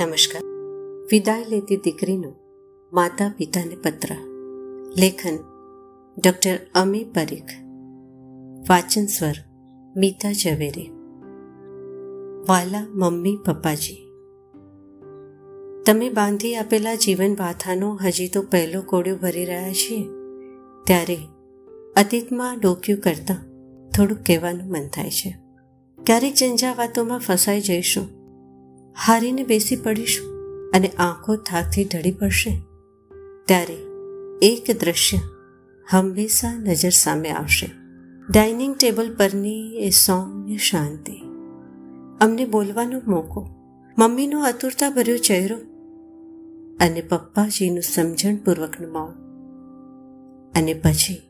નમસ્કાર. વિદાય લેતી દીકરીનો માતા પિતાને પત્ર. લેખન ડૉક્ટર અમી પરીખ. વાચન સ્વર મીતા ઝવેરી. વાલા મમ્મી પપ્પાજી. તમે બાંધી આપેલા જીવન વાથાનો હજી તો પહેલો કોડ્યો ભરી રહ્યા છીએ. ત્યારે અતીતમાં ડોક્યું કરતાં થોડુંક કહેવાનું મન થાય છે. ક્યારેક જંજા વાતોમાં ફસાઈ જઈશું. હારીને બેસી પડીશું અને આંખો થાકથી ઢળી પડશે. ત્યારે એક દ્રશ્ય હંમેશા નજર સામે આવશે. ડાઇનિંગ ટેબલ પરની એ સૌમ્ય શાંતિ. અમને બોલવાનો મોકો, મમ્મીનો આતુરતા ભર્યો ચહેરો અને પપ્પાજીનું સમજણપૂર્વકનું મૌન. અને પછી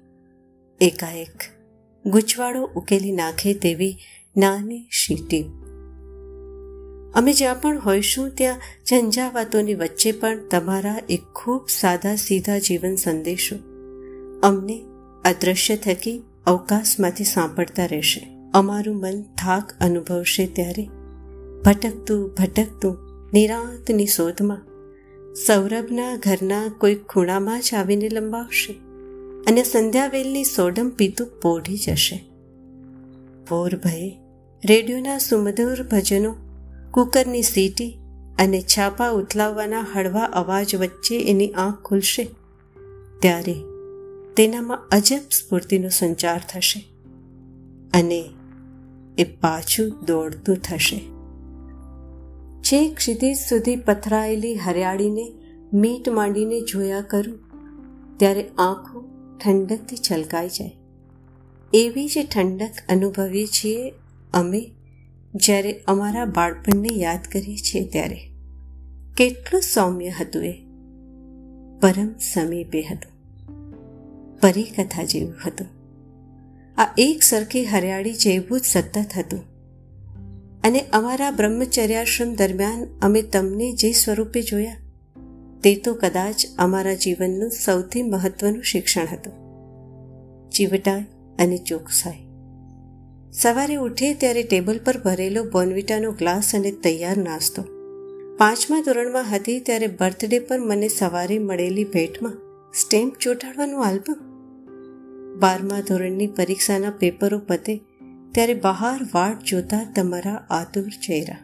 એકાએક ગૂંચવાડો ઉકેલી નાખે તેવી નાની શીટી અમે જ્યાં પણ હોઈશું, ત્યાં ઝંઝાવાતોની વચ્ચે પણ તમારા એક ખૂબ સાદા સીધા જીવન સંદેશો અમને અદ્રશ્ય થકી અવકાશમાંથી સાંભળતા રહેશે. અમારું મન થાક અનુભવશે ત્યારે. ભટકતું ભટકતું, નિરાંતની શોધમાં સૌરભના ઘરના કોઈ ખૂણામાં જ આવીને લંબાવશે અને સંધ્યાવેલની સોડમ પીતું પોઢી જશે. ભોર ભયે રેડિયોના સુમધુર ભજનો કુકરની સીટી અને છાપા ઉથલાવવાના હળવા અવાજ વચ્ચે એની આંખ ખુલશે. ત્યારે તેનામાં અજબ સ્ફૂર્તિનો સંચાર થશે અને એ પાછું દોડતું થશે. જે ક્ષિતિજ સુધી પથરાયેલી હરિયાળીને મીટ માંડીને જોયા કરું, ત્યારે આંખો ઠંડકથી છલકાઈ જાય. એવી જ ઠંડક અનુભવીએ છીએ અમે જ્યારે અમારા બાળપણને યાદ કરીએ છીએ ત્યારે કેટલું સૌમ્ય હતું એ. પરમ સમીપે હતું. પરિકથા જેવું હતું. આ એક સરખી હરિયાળી જેવું જ સતત હતું. અને અમારા બ્રહ્મચર્યાશ્રમ દરમિયાન અમે તમને જે સ્વરૂપે જોયા, તે તો કદાચ અમારા જીવનનું સૌથી મહત્વનું શિક્ષણ હતું. ચીવટાઈ અને ચોકસાઈ. સવારે ઉઠે ત્યારે ટેબલ પર ભરેલો બોનવિટાનો ગ્લાસ અને તૈયાર નાસ્તો. પાંચમા ધોરણમાં હતી ત્યારે બર્થડે પર મને સવારે મળેલી ભેટમાં સ્ટેમ્પ ચોંટાડવાનું આલ્બમ. બારમા ધોરણની પરીક્ષાના પેપરો પતે ત્યારે બહાર વાટ જોતા તમારા આતુર ચહેરા.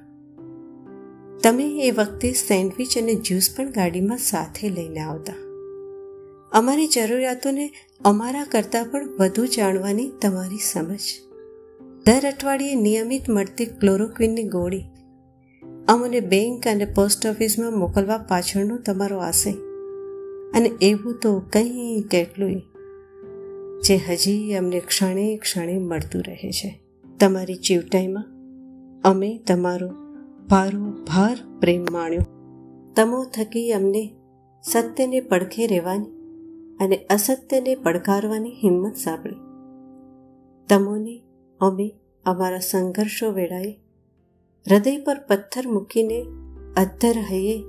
તમે એ વખતે સેન્ડવિચ અને જ્યુસ પણ ગાડીમાં સાથે લઈને આવતા. અમારી જરૂરિયાતોને અમારા કરતાં પણ વધુ જાણવાની તમારી સમજ. દર અઠવાડિયે નિયમિત મળતી ક્લોરોક્વિનની ગોળી અમને બેંક અને પોસ્ટ ઓફિસમાં મોકલવા પાછળનો તમારો આશય. અને એવું તો કંઈ કેટલું જે હજી અમને ક્ષણે ક્ષણે મળતું રહે છે. તમારી ચીવટાઈમાં અમે તમારો ભારો ભાર પ્રેમ માણ્યો. તમો થકી અમને સત્યને પડખે રહેવાની અને અસત્યને પડકારવાની હિંમત સાંભળી. તમોને અમે અમારા સંઘર્ષો વેળાએ હૃદય પર પથ્થર મૂકીને અધ્ધર હૈયે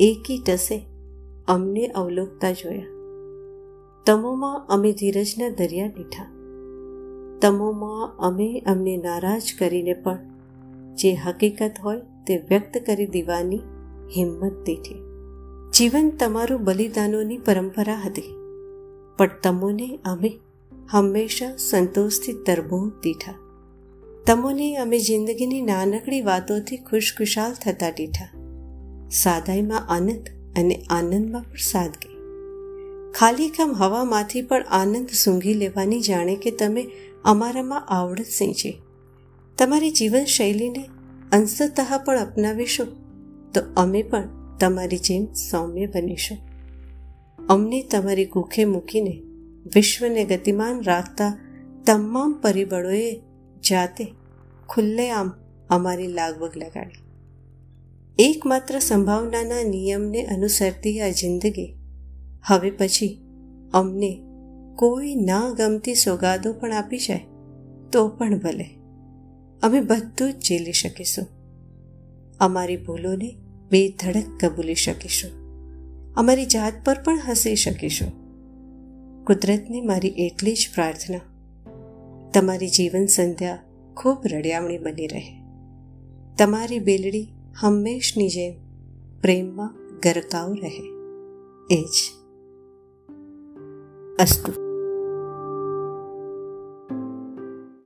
એકી ટસે અમને અવલોકતા જોયા. તમોમાં અમે ધીરજના દરિયા દીઠા તમોમાં અમે અમને નારાજ કરીને પણ જે હકીકત હોય તે વ્યક્ત કરી દેવાની હિંમત દીઠી. જીવન તમારું બલિદાનોની પરંપરા હતી, પણ તમોને અમે હંમેશા સંતોષથી તરબો દીઠા. તમોને અમે જિંદગીની નાનકડી વાતોથી ખુશખુશાલ થતા દીઠા. સાદાઈમાં આનંદ અને આનંદમાં પણ સાદગી. ખાલી કામ હવામાંથી પણ આનંદ સૂંઘી લેવાની જાણે કે તમે અમારામાં આવડત સિંચી. તમારી જીવનશૈલીને અંશતઃ પણ અપનાવીશું, તો અમે પણ તમારી જેમ સૌમ્ય બનીશું. અમને તમારી કુખે મૂકીને વિશ્વને ગતિમાન રાખતા તમામ પરિબળોએ જાતે ખુલ્લેઆમ અમારી લાગવગ લગાડી. એકમાત્ર સંભાવનાના નિયમને અનુસરતી આ જિંદગી હવે પછી અમને કોઈ ના ગમતી સોગાદો પણ આપી જાય તો પણ ભલે. અમે બધું જ ઝીલી શકીશું. અમારી ભૂલોને બેધડક કબૂલી શકીશું. અમારી જાત પર પણ હસી શકીશું. કુદરતને મારી એટલી જ પ્રાર્થના. તમારી જીવન સંધ્યા ખૂબ રડિયામણી બની રહે. તમારી બેલડી હંમેશની જેમ પ્રેમમાં ગરકાવ રહે. એ જ. અસ્તુ.